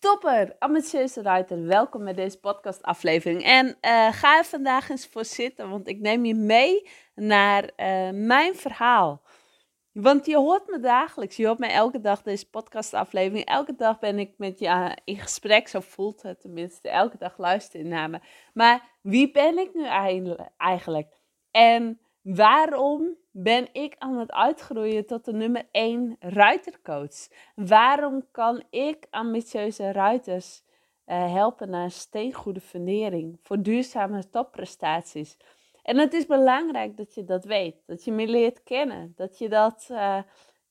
Topper, ambitieuze ruiter, welkom bij deze podcastaflevering. En uh, ga er vandaag eens voor zitten, want ik neem je mee naar uh, mijn verhaal. Want je hoort me dagelijks, je hoort me elke dag deze podcastaflevering. Elke dag ben ik met je in gesprek, zo voelt het tenminste. Elke dag luister je naar me. Maar wie ben ik nu eigenlijk? En waarom ben ik aan het uitgroeien tot de nummer 1 ruitercoach? Waarom kan ik ambitieuze ruiters uh, helpen naar een steengoede fundering voor duurzame topprestaties? En het is belangrijk dat je dat weet, dat je me leert kennen, dat je, dat,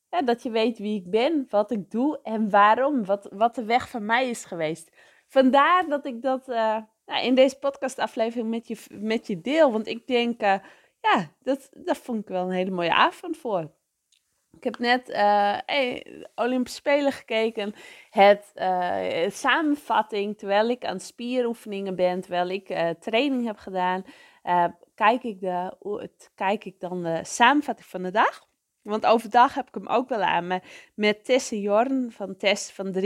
ja, dat je weet wie ik ben, wat ik doe en waarom, wat, wat de weg van mij is geweest. Vandaar dat ik dat uh, nou, in deze podcastaflevering met je, met je deel, want ik denk ja, dat, dat vond ik wel een hele mooie avond voor. Ik heb net uh, Olympische Spelen gekeken. Het uh, samenvatting, terwijl ik aan spieroefeningen ben, terwijl ik training heb gedaan, kijk, ik de, kijk ik dan de samenvatting van de dag. Want overdag heb ik hem ook wel aan met Tess en Jorn van Tess van 3,5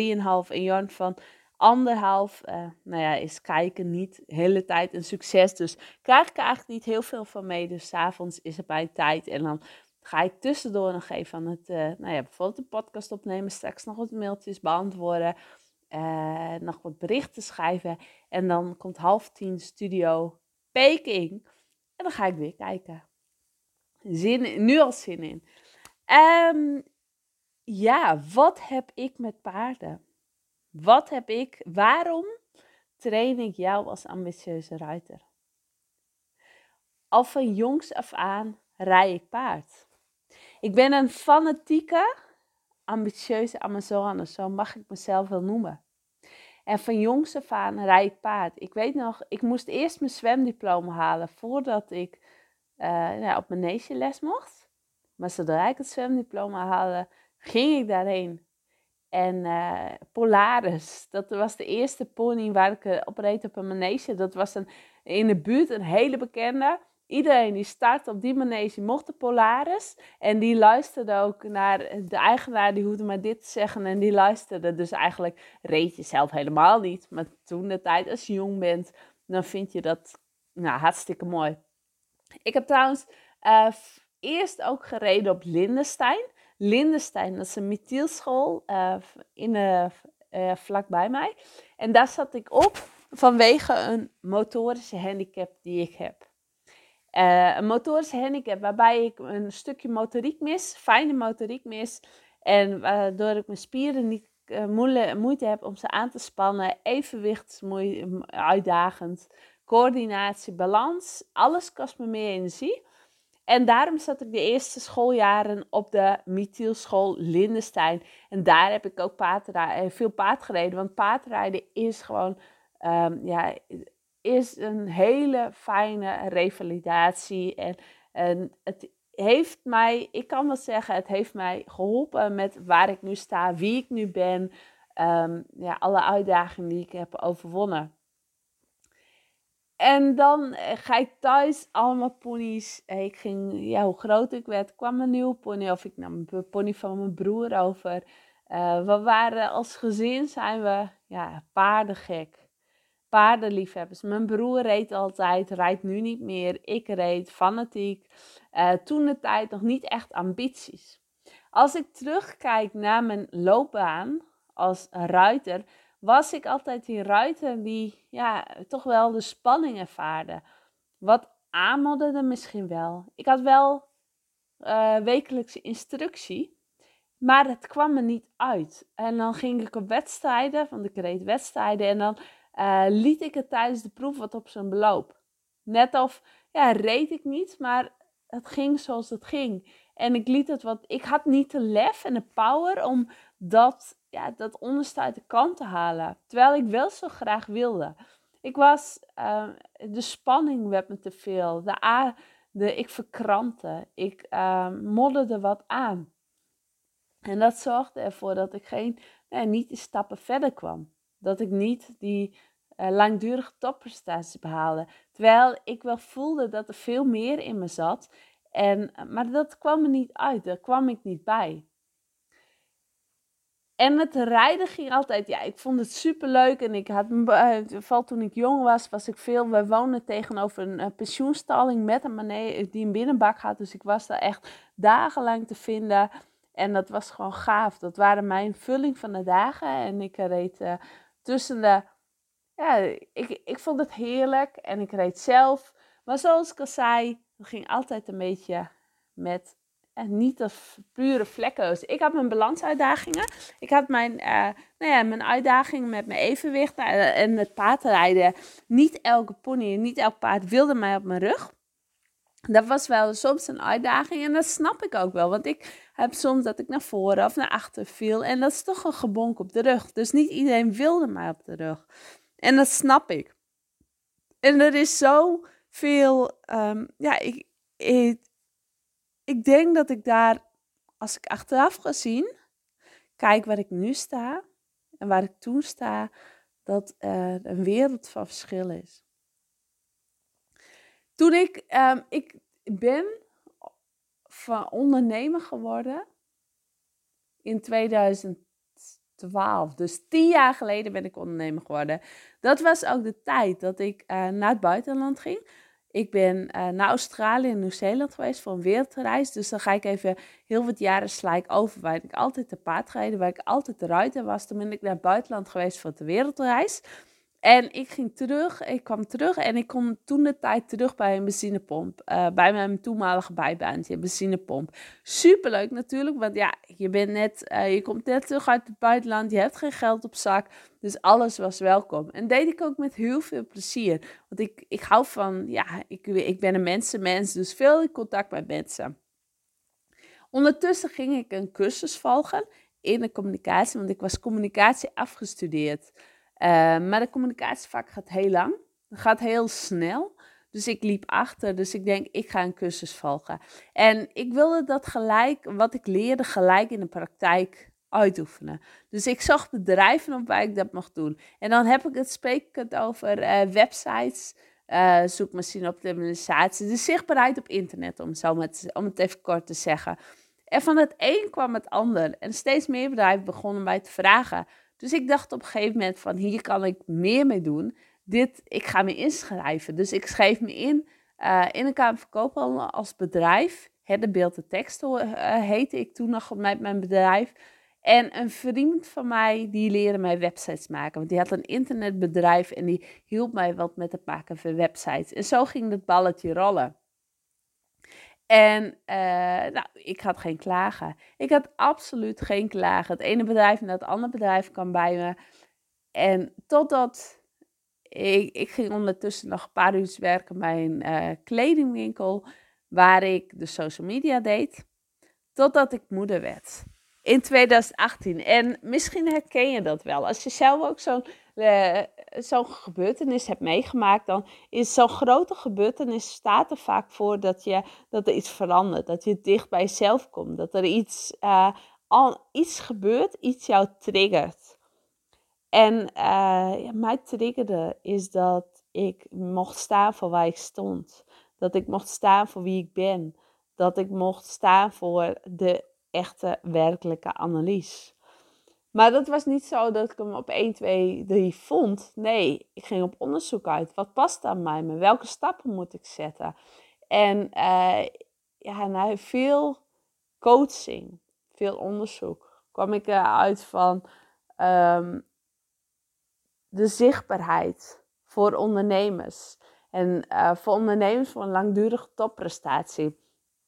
en Jorn van anderhalf, uh, nou ja, is kijken niet de hele tijd een succes. Dus krijg ik eigenlijk niet heel veel van mee. Dus s avonds is het bij tijd. En dan ga ik tussendoor nog even aan het, uh, nou ja, bijvoorbeeld een podcast opnemen. Straks nog wat mailtjes beantwoorden. Uh, nog wat berichten schrijven. En dan komt half tien studio Peking. En dan ga ik weer kijken. Zin, nu al zin in. Um, ja, wat heb ik met paarden? Wat heb ik, waarom train ik jou als ambitieuze ruiter? Al van jongs af aan rij ik paard. Ik ben een fanatieke, ambitieuze Amazone, zo mag ik mezelf wel noemen. En van jongs af aan rij ik paard. Ik weet nog, ik moest eerst mijn zwemdiploma halen voordat ik uh, nou, op mijn les mocht. Maar zodra ik het zwemdiploma haalde, ging ik daarheen en uh, Polaris, dat was de eerste pony waar ik uh, op reed op een manege. Dat was een, in de buurt een hele bekende. Iedereen die start op die manege mocht de Polaris. En die luisterde ook naar de eigenaar, die hoefde maar dit te zeggen. En die luisterde. Dus eigenlijk reed je zelf helemaal niet. Maar toen de tijd, als je jong bent, dan vind je dat nou, hartstikke mooi. Ik heb trouwens eerst ook gereden op Lindenstein. Lindenstein, dat is een methielschool uh, in, uh, uh, vlakbij mij. En daar zat ik op vanwege een motorische handicap die ik heb. een motorische handicap waarbij ik een stukje motoriek mis, fijne motoriek mis. En waardoor ik mijn spieren niet moeite heb om ze aan te spannen. Evenwicht uitdagend. Coördinatie, balans. Alles kost me meer energie. En daarom zat ik de eerste schooljaren op de Mithielschool Lindenstein. En daar heb ik ook paardrijden, eh, veel paard gereden. Want paardrijden is gewoon um, ja, is een hele fijne revalidatie. En, het heeft mij, ik kan wel zeggen, het heeft mij geholpen met waar ik nu sta, wie ik nu ben. Um, ja, alle uitdagingen die ik heb overwonnen. En dan eh, ga ik thuis allemaal ponies. Eh, ik ging, ja, hoe groot ik werd, kwam een nieuwe pony. Of ik nam een pony van mijn broer over. Uh, we waren als gezin zijn we ja, paardengek. Paardenliefhebbers. Mijn broer reed altijd, rijdt nu niet meer. Ik reed fanatiek. Toen de tijd nog niet echt ambities. Als ik terugkijk naar mijn loopbaan als ruiter, was ik altijd die ruiter die ja, toch wel de spanning ervaarde. Wat aanmodderde misschien wel. Ik had wel uh, wekelijkse instructie, maar het kwam me niet uit. En dan ging ik op wedstrijden, want ik reed wedstrijden, en dan uh, liet ik het tijdens de proef wat op zijn beloop. Net of, ja, reed ik niet, maar het ging zoals het ging. En ik liet het wat, ik had niet de lef en de power om dat ja, dat onderste uit de kant te halen. Terwijl ik wel zo graag wilde. Ik was, uh, de spanning werd me te veel. De, de, ik verkrampte. Ik uh, modderde wat aan. En dat zorgde ervoor dat ik geen, nee, niet die stappen verder kwam. Dat ik niet die uh, langdurige topprestaties behaalde. Terwijl ik wel voelde dat er veel meer in me zat. En, maar dat kwam er niet uit. Daar kwam ik niet bij. En het rijden ging altijd, ja, ik vond het super leuk. En ik had, uh, toen ik jong was, was ik veel. We woonden tegenover een uh, pensioenstalling met een meneer die een binnenbak had. Dus ik was daar echt dagenlang te vinden. En dat was gewoon gaaf. Dat waren mijn vulling van de dagen. En ik reed uh, tussen de. Ja, ik, ik vond het heerlijk. En ik reed zelf. Maar zoals ik al zei, het ging altijd een beetje met en niet als pure vlekkeloos. Ik had mijn balansuitdagingen. Ik had mijn, uh, nou ja, mijn uitdagingen met mijn evenwicht uh, en het paardrijden. Niet elke pony, niet elk paard wilde mij op mijn rug. Dat was wel soms een uitdaging en dat snap ik ook wel. Want ik heb soms dat ik naar voren of naar achter viel. En dat is toch een gebonk op de rug. Dus niet iedereen wilde mij op de rug. En dat snap ik. En er is zoveel, um, ja, ik, ik ik denk dat ik daar, als ik achteraf ga zien, kijk waar ik nu sta en waar ik toen sta, dat er een wereld van verschil is. Toen ik, um, ik ben ondernemer geworden in 2012. Dus tien jaar geleden ben ik ondernemer geworden. Dat was ook de tijd dat ik uh, naar het buitenland ging. Ik ben uh, naar Australië en Nieuw-Zeeland geweest voor een wereldreis. Dus dan ga ik even heel wat jaren slijk over. Waar ik altijd te paard gereden, waar ik altijd de ruiter was. Toen ben ik naar het buitenland geweest voor de wereldreis. En ik ging terug, ik kwam terug en ik kom toen de tijd terug bij een benzinepomp. Uh, bij mijn toenmalige bijbaantje, benzinepomp. Superleuk natuurlijk, want ja, je, bent net, uh, je komt net terug uit het buitenland, je hebt geen geld op zak. Dus alles was welkom. En deed ik ook met heel veel plezier. Want ik, ik hou van, ja, ik, ik ben een mensenmens, dus veel in contact met mensen. Ondertussen ging ik een cursus volgen in de communicatie, want ik was communicatie afgestudeerd. Uh, maar de communicatievak gaat heel lang. Het gaat heel snel. Dus ik liep achter. Dus ik denk, ik ga een cursus volgen. En ik wilde dat gelijk, wat ik leerde, gelijk in de praktijk uitoefenen. Dus ik zag bedrijven op waar ik dat mocht doen. En dan heb ik het, spreek over uh, websites, uh, zoekmachine optimalisatie, de zichtbaarheid op internet, om, zo met, om het even kort te zeggen. En van het een kwam het ander. En steeds meer bedrijven begonnen mij te vragen. Dus ik dacht op een gegeven moment van hier kan ik meer mee doen. Dit, ik ga me inschrijven. Dus ik schreef me in uh, in een Kamer van als bedrijf. de Beeld de Tekst uh, heette ik toen nog met mijn bedrijf. En een vriend van mij, die leerde mij websites maken. Want die had een internetbedrijf en die hielp mij wat met het maken van websites. En zo ging het balletje rollen. En uh, nou, ik had geen klagen. Ik had absoluut geen klagen. Het ene bedrijf naar het andere bedrijf kwam bij me. En totdat ik, ik ging ondertussen nog een paar uur werken bij een uh, kledingwinkel. Waar ik de social media deed. Totdat ik moeder werd in 2018. En misschien herken je dat wel. Als je zelf ook zo'n uh, zo'n gebeurtenis hebt meegemaakt, dan is zo'n grote gebeurtenis staat er vaak voor dat, je, dat er iets verandert. Dat je dicht bij jezelf komt. Dat er iets, uh, al, iets gebeurt, iets jou triggert. En uh, ja, mij triggerde is dat ik mocht staan voor waar ik stond. Dat ik mocht staan voor wie ik ben. Dat ik mocht staan voor de echte werkelijke analyse. Maar dat was niet zo dat ik hem op 1, 2, 3 vond. Nee, ik ging op onderzoek uit. Wat past aan mij? Met welke stappen moet ik zetten? En uh, ja, na veel coaching, veel onderzoek, kwam ik eruit van um, de zichtbaarheid voor ondernemers. En uh, voor ondernemers voor een langdurige topprestatie,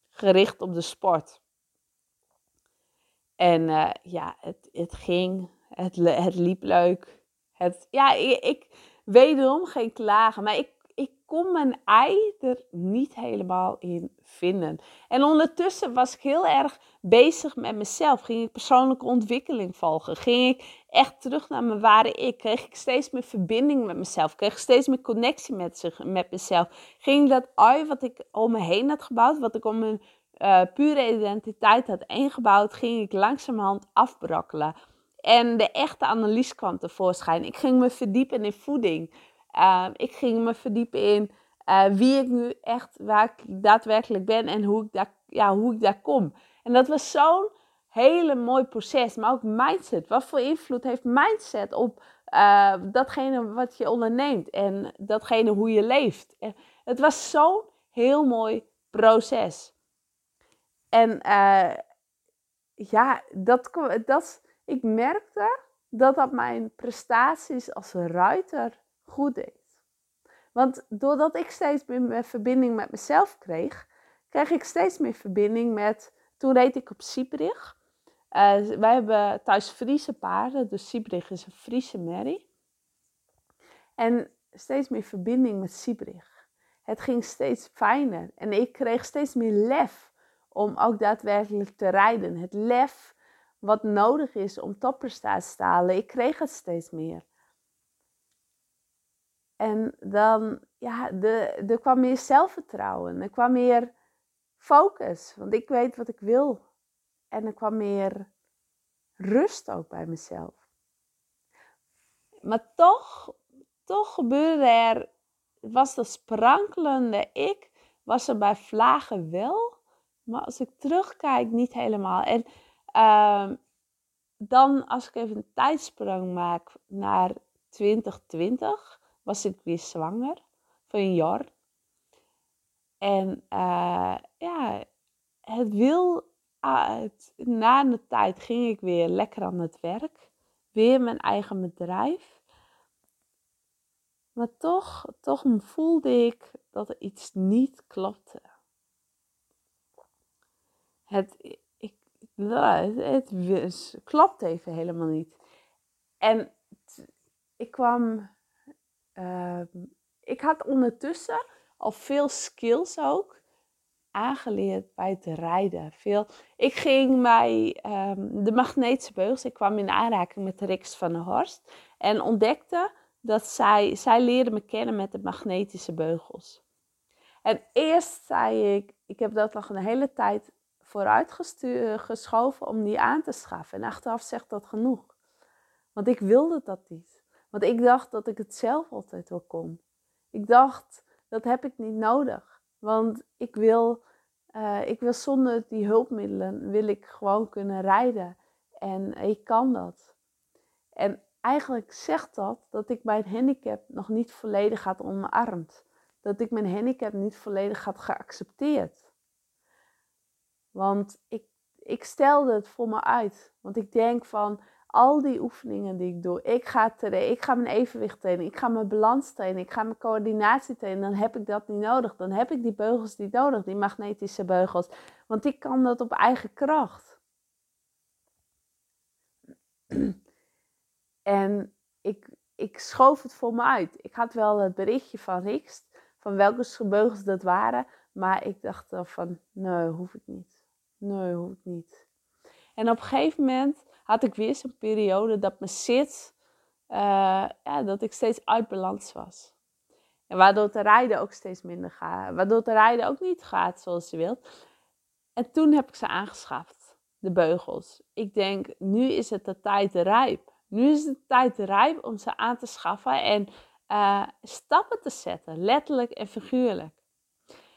gericht op de sport. En uh, ja, het, het ging, het, het liep leuk. Het, ja, ik, ik wederom geen klagen, maar ik, ik kon mijn ei er niet helemaal in vinden. En ondertussen was ik heel erg bezig met mezelf. Ging ik persoonlijke ontwikkeling volgen. Ging ik echt terug naar mijn ware ik. Kreeg ik steeds meer verbinding met mezelf. Kreeg ik steeds meer connectie met, zich, met mezelf. Ging dat ui wat ik om me heen had gebouwd, wat ik om mijn uh, pure identiteit had ingebouwd, ging ik langzamerhand afbrokkelen. En de echte analyse kwam tevoorschijn. Ik ging me verdiepen in voeding. Uh, ik ging me verdiepen in uh, wie ik nu echt, waar ik daadwerkelijk ben en hoe ik daar, ja, hoe ik daar kom. En dat was zo'n hele mooi proces, maar ook mindset. Wat voor invloed heeft mindset op uh, datgene wat je onderneemt en datgene hoe je leeft? Het was zo'n heel mooi proces. En uh, ja, dat, dat, ik merkte dat dat mijn prestaties als ruiter goed deed. Want doordat ik steeds meer verbinding met mezelf kreeg, kreeg ik steeds meer verbinding met. Toen reed ik op Siebrich. Uh, wij hebben thuis Friese paarden, dus Siebrich is een Friese merrie. En steeds meer verbinding met Siebrich. Het ging steeds fijner en ik kreeg steeds meer lef om ook daadwerkelijk te rijden. Het lef wat nodig is om topprestaties te halen, ik kreeg het steeds meer. En dan, ja, de, er kwam meer zelfvertrouwen. Er kwam meer focus, want ik weet wat ik wil. En er kwam meer rust ook bij mezelf. Maar toch, toch gebeurde er, was de sprankelende ik, was er bij vlagen wel, maar als ik terugkijk, niet helemaal. En uh, dan, als ik even een tijdsprong maak naar 2020, was ik weer zwanger van een jaar. En uh, ja, het wil, uh, na een tijd ging ik weer lekker aan het werk. Weer mijn eigen bedrijf. Maar toch, toch voelde ik dat er iets niet klopte. Het, ik, het, het klopt even helemaal niet. En ik kwam. Uh, ik had ondertussen al veel skills ook aangeleerd bij het rijden. Veel, ik ging bij um, de magnetische beugels. Ik kwam in aanraking met Rix van der Horst. En ontdekte dat zij, zij leerde me kennen met de magnetische beugels. En eerst zei ik, ik heb dat nog een hele tijd vooruitgeschoven om die aan te schaffen. En achteraf zegt dat genoeg. Want ik wilde dat niet. Want ik dacht dat ik het zelf altijd wel kon. Ik dacht, dat heb ik niet nodig. Want ik wil, uh, ik wil zonder die hulpmiddelen, wil ik gewoon kunnen rijden. En ik kan dat. En eigenlijk zegt dat dat ik mijn handicap nog niet volledig had omarmd. Dat ik mijn handicap niet volledig had geaccepteerd. Want ik, ik stelde het voor me uit. Want ik denk van al die oefeningen die ik doe. Ik ga, trainen, ik ga mijn evenwicht trainen. Ik ga mijn balans trainen. Ik ga mijn coördinatie trainen. Dan heb ik dat niet nodig. Dan heb ik die beugels niet nodig. Die magnetische beugels. Want ik kan dat op eigen kracht. En ik, ik schoof het voor me uit. Ik had wel het berichtje van Rikst. Van welke beugels dat waren. Maar ik dacht van, nee, hoef ik niet nee, hoeft niet. En op een gegeven moment had ik weer zo'n periode dat me zit, uh, ja, dat ik steeds uit balans was. En waardoor het rijden ook steeds minder gaat. Waardoor het rijden ook niet gaat zoals je wilt. En toen heb ik ze aangeschaft, de beugels. Ik denk, nu is het de tijd rijp. Nu is het de tijd rijp om ze aan te schaffen en uh, stappen te zetten, letterlijk en figuurlijk.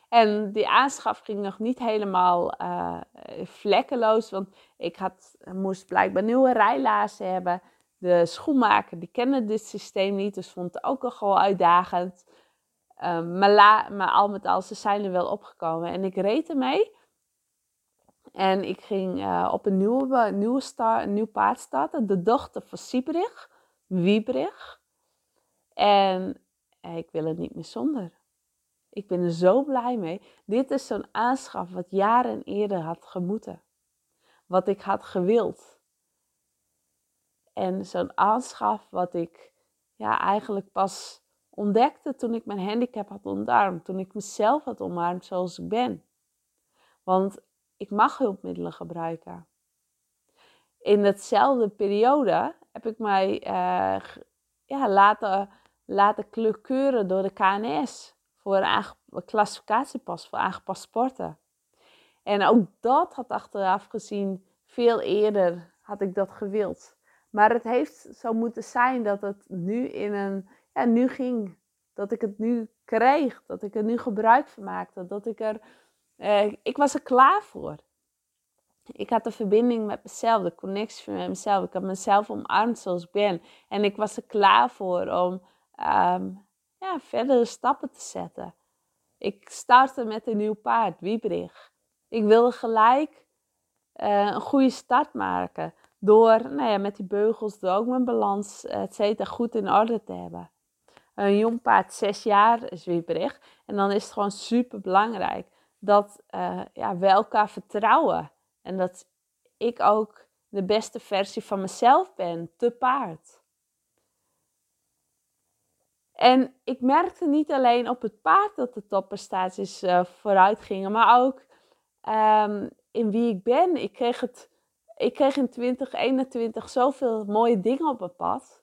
En die aanschaf ging nog niet helemaal uh, vlekkeloos, want ik had, moest blijkbaar nieuwe rijlaarzen hebben. De schoenmaker die kende dit systeem niet, dus vond het ook al gewoon uitdagend. Uh, maar, maar al met al, ze zijn er wel opgekomen. En ik reed ermee. En ik ging uh, op een nieuwe, nieuwe een nieuw paard starten. De dochter van Siebrich, Wiebrich. En ik wil het niet meer zonder. Ik ben er zo blij mee. Dit is zo'n aanschaf wat jaren eerder had gemoeten. Wat ik had gewild. En zo'n aanschaf wat ik ja, eigenlijk pas ontdekte toen ik mijn handicap had omarmd. Toen ik mezelf had omarmd zoals ik ben. Want ik mag hulpmiddelen gebruiken. In hetzelfde periode heb ik mij uh, ja, laten, laten keuren door de KNS voor een klassificatiepas voor aangepast sporten. En ook dat had achteraf gezien veel eerder had ik dat gewild. Maar het heeft zo moeten zijn dat het nu in een, ja, nu ging. Dat ik het nu kreeg, dat ik er nu gebruik van maakte, dat ik er, eh, ik was er klaar voor. ik had de verbinding met mezelf, de connectie met mezelf. Ik had mezelf omarmd zoals ik ben. En ik was er klaar voor om um, ja, verdere stappen te zetten. Ik startte met een nieuw paard, Wiebrich. Ik wilde gelijk uh, een goede start maken. Door nou ja, met die beugels, door ook mijn balans, et goed in orde te hebben. Een jong paard, zes jaar, is Wiebrich. En dan is het gewoon super belangrijk dat uh, ja, we elkaar vertrouwen. En dat ik ook de beste versie van mezelf ben, te paard. En ik merkte niet alleen op het paard dat de topprestaties uh, vooruit gingen, maar ook um, in wie ik ben. Ik kreeg, het, ik kreeg in 2021 zoveel mooie dingen op mijn pad.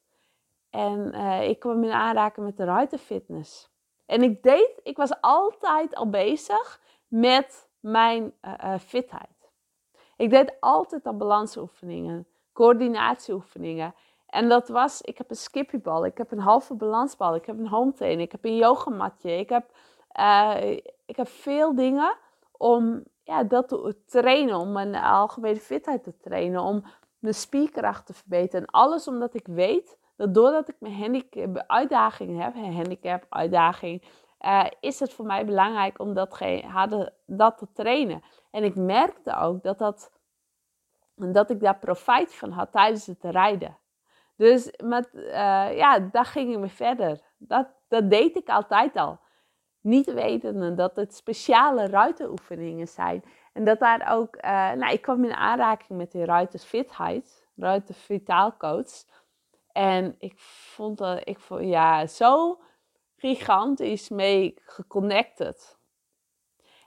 En uh, ik kwam in aanraking met de ruiterfitness. En ik deed, ik was altijd al bezig met mijn uh, fitheid. Ik deed altijd al balansoefeningen, coördinatieoefeningen. En dat was, ik heb een skippybal, ik heb een halve balansbal, ik heb een home trainer, ik heb een yogamatje, ik heb, uh, ik heb veel dingen om ja, dat te trainen, om mijn algemene fitheid te trainen, om mijn spierkracht te verbeteren. En alles omdat ik weet dat doordat ik mijn handicap, uitdaging heb, handicap, uitdaging, uh, is het voor mij belangrijk om dat, dat te trainen. En ik merkte ook dat, dat, dat ik daar profijt van had tijdens het rijden. Dus met, uh, ja, daar ging ik mee verder. Dat, dat deed ik altijd al. Niet wetende dat het speciale ruiteroefeningen zijn. En dat daar ook, uh, nou, ik kwam in aanraking met die ruitersfitheid, ruiter vitaalcoach. En ik vond dat, ik vond, ja, zo gigantisch mee geconnected.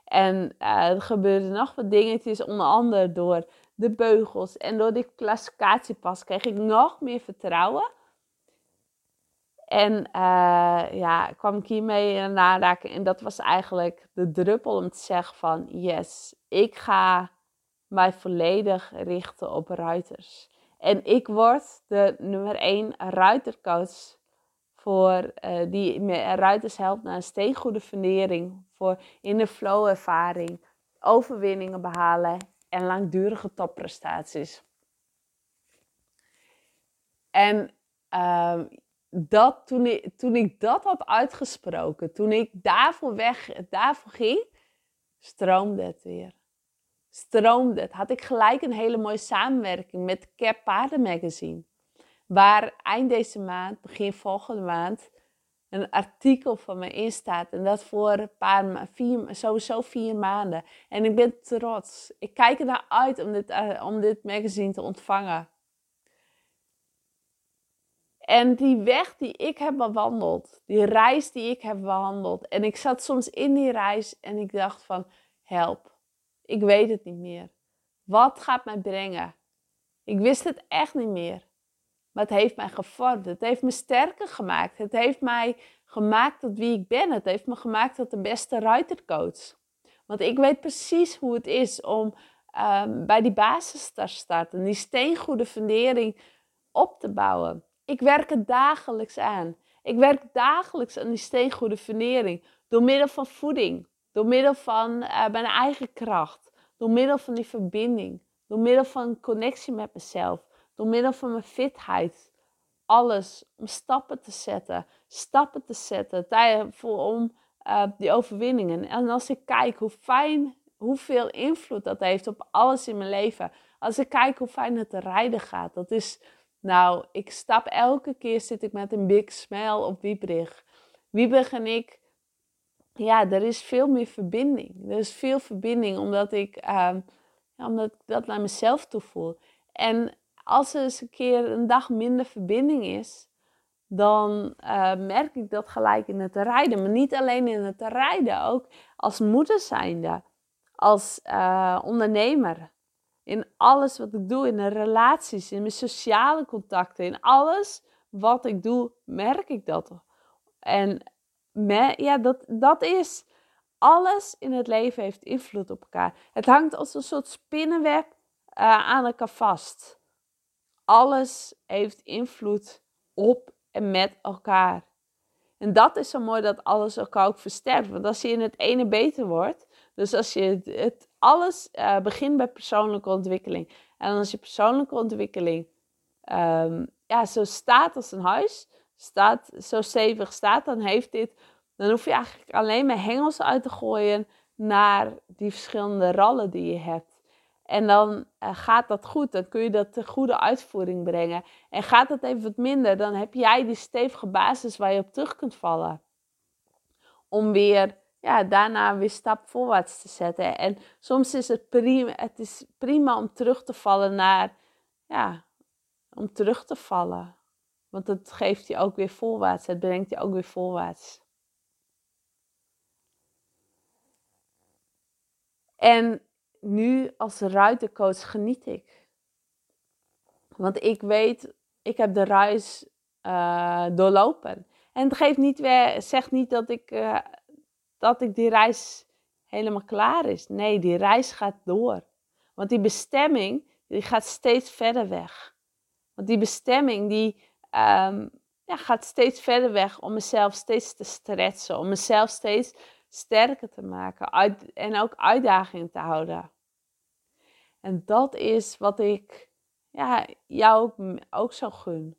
En uh, er gebeurden nog wat dingetjes, onder andere door de beugels en door die klassificatiepas kreeg ik nog meer vertrouwen. En uh, ja, kwam ik hiermee in aanraking. En dat was eigenlijk de druppel om te zeggen van... Yes, ik ga mij volledig richten op ruiters. En ik word de nummer één ruitercoach voor, uh, die ruiters helpt naar een steengoede fundering. Voor in de flow ervaring, overwinningen behalen en langdurige topprestaties. En uh, dat, toen, ik, toen ik dat had uitgesproken, toen ik daarvoor weg, daarvoor ging, stroomde het weer. Stroomde het. Had ik gelijk een hele mooie samenwerking met Cap Paarden Magazine. Waar eind deze maand, begin volgende maand, een artikel van me in staat. En dat voor een paar, vier, sowieso vier maanden. En ik ben trots. Ik kijk er naar uit om dit, uh, om dit magazine te ontvangen. En die weg die ik heb bewandeld, die reis die ik heb bewandeld. En ik zat soms in die reis en ik dacht van, help, ik weet het niet meer. Wat gaat mij brengen? Ik wist het echt niet meer. Het heeft mij gevormd. Het heeft me sterker gemaakt. Het heeft mij gemaakt tot wie ik ben. Het heeft me gemaakt tot de beste ruitercoach. Want ik weet precies hoe het is om um, bij die basis te starten. Die steengoede fundering op te bouwen. Ik werk het dagelijks aan. Ik werk dagelijks aan die steengoede fundering. Door middel van voeding. Door middel van uh, mijn eigen kracht. Door middel van die verbinding. Door middel van connectie met mezelf door middel van mijn fitheid. Alles om stappen te zetten. Stappen te zetten voor, om uh, die overwinningen. En als ik kijk hoe fijn, hoeveel invloed dat heeft op alles in mijn leven. Als ik kijk hoe fijn het rijden gaat. Dat is, nou, ik stap elke keer zit ik met een big smile op Wiebrig. Wiebrig en ik, ja, er is veel meer verbinding. Er is veel verbinding omdat ik, uh, omdat ik dat naar mezelf toe voel. En als er eens een keer een dag minder verbinding is, dan uh, merk ik dat gelijk in het rijden. Maar niet alleen in het rijden, ook als moeder zijnde, als uh, ondernemer. In alles wat ik doe, in de relaties, in mijn sociale contacten, in alles wat ik doe, merk ik dat. En ja, dat, dat is, alles in het leven heeft invloed op elkaar. Het hangt als een soort spinnenweb uh, aan elkaar vast alles heeft invloed op en met elkaar. En dat is zo mooi dat alles elkaar ook versterkt. Want als je in het ene beter wordt, Dus als je het, alles uh, begint bij persoonlijke ontwikkeling. En als je persoonlijke ontwikkeling um, ja, zo staat als een huis, staat, zo stevig staat, dan heeft dit, dan hoef je eigenlijk alleen maar hengels uit te gooien naar die verschillende rallen die je hebt. En dan uh, gaat dat goed, dan kun je dat de goede uitvoering brengen. En gaat dat even wat minder, dan heb jij die stevige basis waar je op terug kunt vallen. Om weer, ja, daarna weer stap voorwaarts te zetten. En soms is het prima, het is prima om terug te vallen naar, ja, om terug te vallen. Want het geeft je ook weer voorwaarts, het brengt je ook weer voorwaarts. En nu als ruitercoach geniet ik. Want ik weet, ik heb de reis uh, doorlopen. En het geeft niet weer, zegt niet dat ik, uh, dat ik die reis helemaal klaar is. Nee, die reis gaat door. Want die bestemming, die gaat steeds verder weg. Want die bestemming, die um, ja, gaat steeds verder weg om mezelf steeds te stretchen. Om mezelf steeds sterker te maken en ook uitdagingen te houden. En dat is wat ik ja, jou ook, ook zo gun.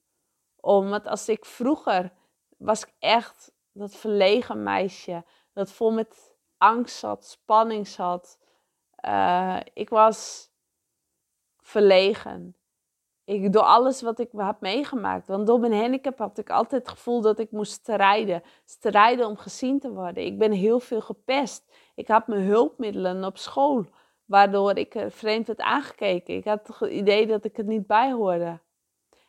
Omdat als ik vroeger was ik echt dat verlegen meisje. Dat vol met angst zat, spanning zat. Uh, ik was verlegen. Ik, door alles wat ik heb meegemaakt. Want door mijn handicap had ik altijd het gevoel dat ik moest strijden. Strijden om gezien te worden. Ik ben heel veel gepest. Ik had mijn hulpmiddelen op school. Waardoor ik vreemd werd aangekeken. Ik had het idee dat ik het niet bij hoorde.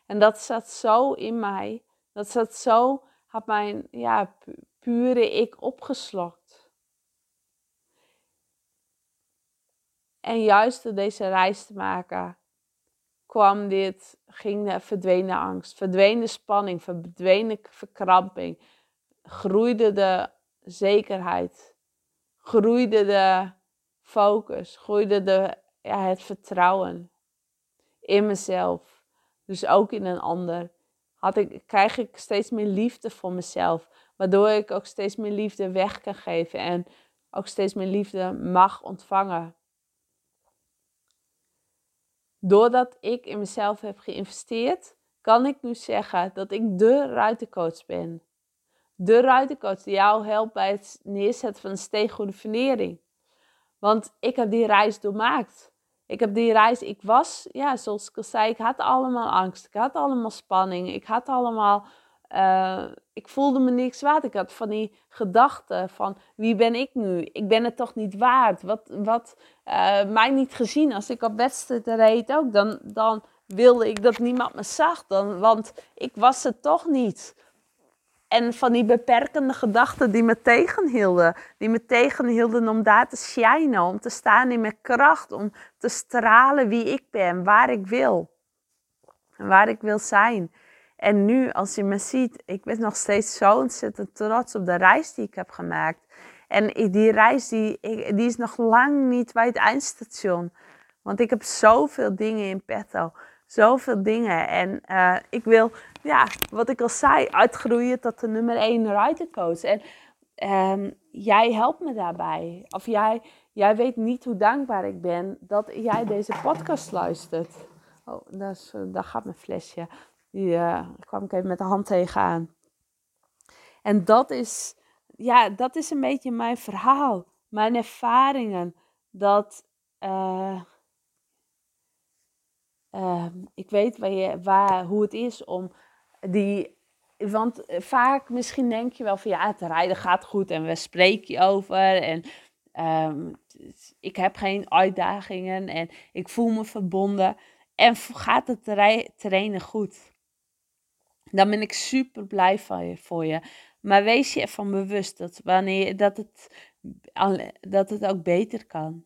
En dat zat zo in mij. Dat zat zo, had mijn ja, pure ik opgeslokt. En juist door deze reis te maken, kwam dit, ging de verdwenen angst, verdwenen spanning, verdwenen verkramping, groeide de zekerheid, groeide de focus, groeide de, ja, het vertrouwen in mezelf, dus ook in een ander. Had ik, krijg ik steeds meer liefde voor mezelf, waardoor ik ook steeds meer liefde weg kan geven en ook steeds meer liefde mag ontvangen doordat ik in mezelf heb geïnvesteerd, kan ik nu zeggen dat ik de ruitencoach ben. De ruitencoach die jou helpt bij het neerzetten van een steeggoede vernering. Want ik heb die reis doormaakt. Ik heb die reis, ik was, ja, zoals ik al zei, ik had allemaal angst. Ik had allemaal spanning. Ik had allemaal uh, ik voelde me niks waard. Ik had van die gedachten van wie ben ik nu? Ik ben het toch niet waard. Wat, wat uh, mij niet gezien als ik op wedstrijd reed ook. Dan, dan wilde ik dat niemand me zag. Dan, want ik was het toch niet. En van die beperkende gedachten die me tegenhielden. Die me tegenhielden om daar te shinen. Om te staan in mijn kracht. Om te stralen wie ik ben. Waar ik wil. En waar ik wil zijn. En nu, als je me ziet, ik ben nog steeds zo ontzettend trots op de reis die ik heb gemaakt. En die reis die, die is nog lang niet bij het eindstation. Want ik heb zoveel dingen in petto. Zoveel dingen. En uh, ik wil, ja, wat ik al zei, uitgroeien tot de nummer 1 ridercoach. En um, jij helpt me daarbij. Of jij, jij weet niet hoe dankbaar ik ben dat jij deze podcast luistert. Oh, is, daar gaat mijn flesje. Die uh, kwam ik even met de hand tegenaan. En dat is, ja, dat is een beetje mijn verhaal. Mijn ervaringen. Dat uh, uh, ik weet waar je, waar, hoe het is om die. Want vaak misschien denk je wel van ja, het rijden gaat goed en we spreken je over. En um, ik heb geen uitdagingen en ik voel me verbonden. En gaat het trainen goed? Dan ben ik super blij je, voor je. Maar wees je ervan bewust dat, wanneer, dat, het, dat het ook beter kan.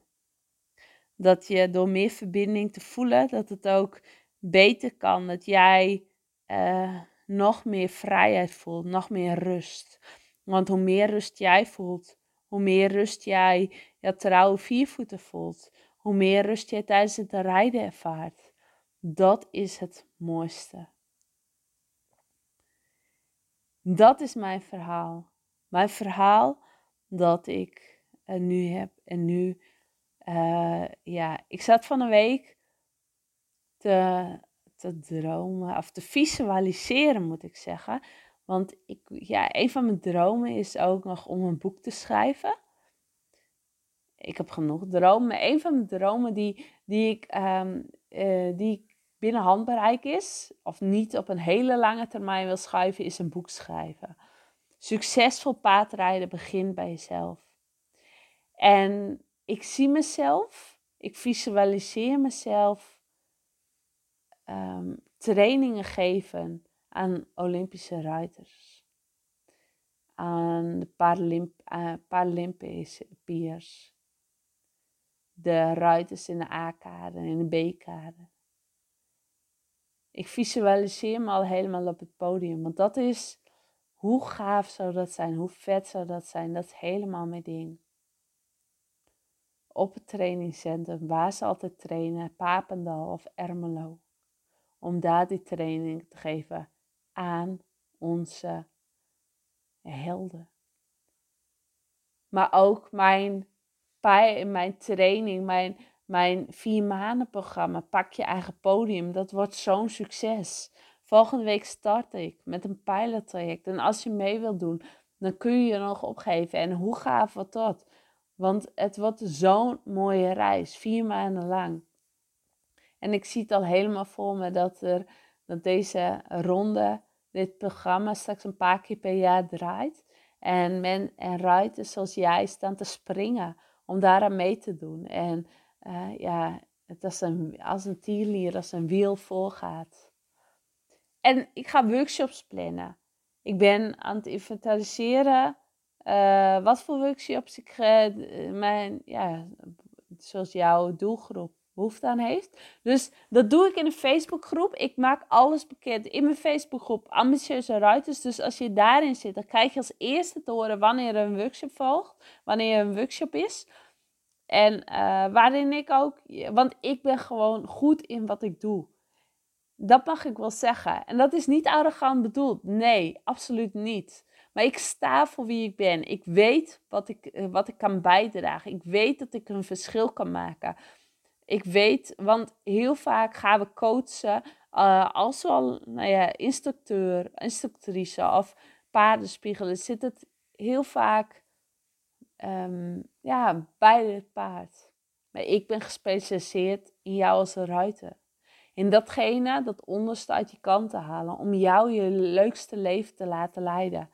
Dat je door meer verbinding te voelen, dat het ook beter kan. Dat jij uh, nog meer vrijheid voelt, nog meer rust. Want hoe meer rust jij voelt, hoe meer rust jij je trouwe viervoeten voelt, hoe meer rust jij tijdens het rijden ervaart. Dat is het mooiste. Dat is mijn verhaal. Mijn verhaal dat ik uh, nu heb. En nu, uh, ja, ik zat van een week te, te dromen, of te visualiseren moet ik zeggen. Want ik, ja, een van mijn dromen is ook nog om een boek te schrijven. Ik heb genoeg dromen. Maar een van mijn dromen die, die, ik, um, uh, die binnen handbereik is, of niet op een hele lange termijn wil schrijven, is een boek schrijven. Succesvol paardrijden begint bij jezelf. En ik zie mezelf, ik visualiseer mezelf um, trainingen geven aan Olympische ruiters. Aan de Paralymp uh. De ruiters in de A-kade en in de B-kade. Ik visualiseer me al helemaal op het podium. Want dat is, hoe gaaf zou dat zijn? Hoe vet zou dat zijn? Dat is helemaal mijn ding. Op het trainingscentrum, waar ze altijd trainen, Papendal of Ermelo. Om daar die training te geven aan onze helden. Maar ook mijn, mijn training, mijn, mijn vier maanden programma, Pak je eigen podium, dat wordt zo'n succes. Volgende week start ik met een pilottraject. En als je mee wilt doen, dan kun je je nog opgeven. En hoe gaaf wordt dat? Want het wordt zo'n mooie reis, vier maanden lang. En ik zie het al helemaal voor me dat, er, dat deze ronde, dit programma straks een paar keer per jaar draait. En men en ruiters zoals jij staan te springen om daaraan mee te doen. En uh, ja, het is een, als een tierlier, als een wiel volgaat. En ik ga workshops plannen. Ik ben aan het inventariseren uh, wat voor workshops ik uh, mijn, ja, zoals jouw doelgroep behoefte aan heeft. Dus dat doe ik in een Facebookgroep. Ik maak alles bekend in mijn Facebookgroep Ambitieuze Ruiters. Dus als je daarin zit, dan krijg je als eerste te horen wanneer er een workshop volgt, wanneer er een workshop is. En uh, waarin ik ook, want ik ben gewoon goed in wat ik doe. Dat mag ik wel zeggen. En dat is niet arrogant bedoeld. Nee, absoluut niet. Maar ik sta voor wie ik ben. Ik weet wat ik, eh, wat ik kan bijdragen. Ik weet dat ik een verschil kan maken. Ik weet, want heel vaak gaan we coachen uh, als al nou ja, instructeur, instructrice of paardenspiegelen. Zit het heel vaak um, ja, bij het paard. Maar ik ben gespecialiseerd in jou als ruiter. In datgene dat onderste uit je kant te halen. Om jou je leukste leven te laten leiden.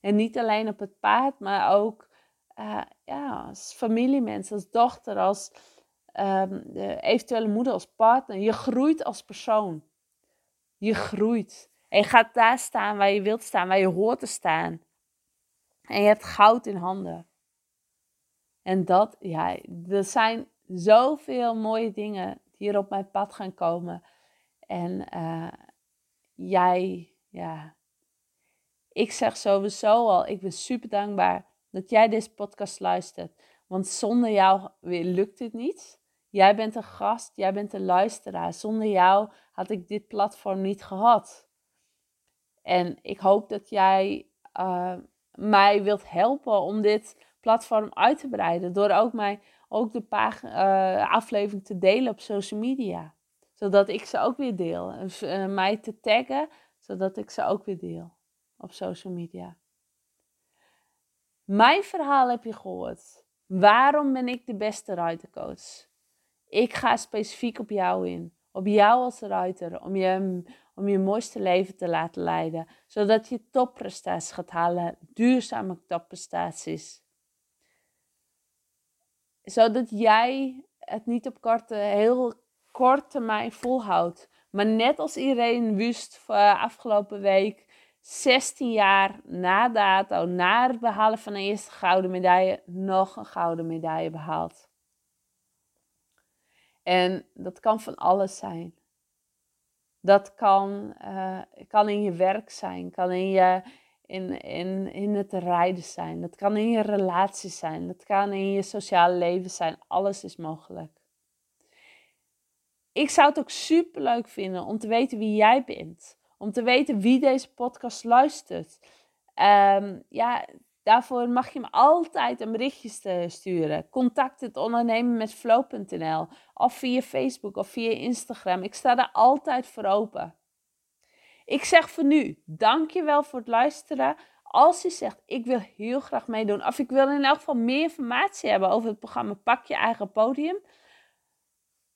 En niet alleen op het paard, maar ook uh, ja, als familiemens, als dochter, als um, eventuele moeder, als partner. Je groeit als persoon. Je groeit. En je gaat daar staan waar je wilt staan, waar je hoort te staan. En je hebt goud in handen. En dat, ja, er zijn zoveel mooie dingen die er op mijn pad gaan komen. En uh, jij, ja, ik zeg sowieso al, ik ben super dankbaar dat jij deze podcast luistert. Want zonder jou lukt dit niet. Jij bent een gast, jij bent een luisteraar. Zonder jou had ik dit platform niet gehad. En ik hoop dat jij uh, mij wilt helpen om dit platform uit te breiden. Door ook, mij, ook de uh, aflevering te delen op social media. Zodat ik ze ook weer deel. Uh, mij te taggen, zodat ik ze ook weer deel op social media. Mijn verhaal heb je gehoord. Waarom ben ik de beste ruitercoach? Ik ga specifiek op jou in. Op jou als ruiter. Om je, om je mooiste leven te laten leiden. Zodat je topprestaties gaat halen. Duurzame topprestaties zodat jij het niet op korte, heel kort termijn volhoudt. Maar net als iedereen Wust uh, afgelopen week, 16 jaar na dato, na het behalen van een eerste gouden medaille, nog een gouden medaille behaald. En dat kan van alles zijn. Dat kan, uh, kan in je werk zijn, kan in je, in, in, in het rijden zijn. Dat kan in je relatie zijn. Dat kan in je sociale leven zijn. Alles is mogelijk. Ik zou het ook super leuk vinden om te weten wie jij bent. Om te weten wie deze podcast luistert. Um, ja, Daarvoor mag je me altijd een berichtje sturen. Contact het ondernemen met flow.nl of via Facebook of via Instagram. Ik sta daar altijd voor open. Ik zeg voor nu, dankjewel voor het luisteren. Als je zegt, ik wil heel graag meedoen of ik wil in elk geval meer informatie hebben over het programma Pak je eigen podium.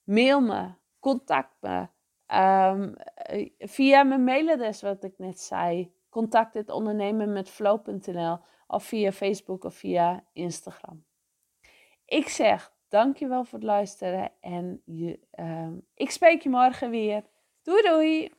Mail me, contact me um, via mijn mailadres wat ik net zei. Contact het ondernemen met flow.nl of via Facebook of via Instagram. Ik zeg dankjewel voor het luisteren en je, uh, ik spreek je morgen weer. Doei doei!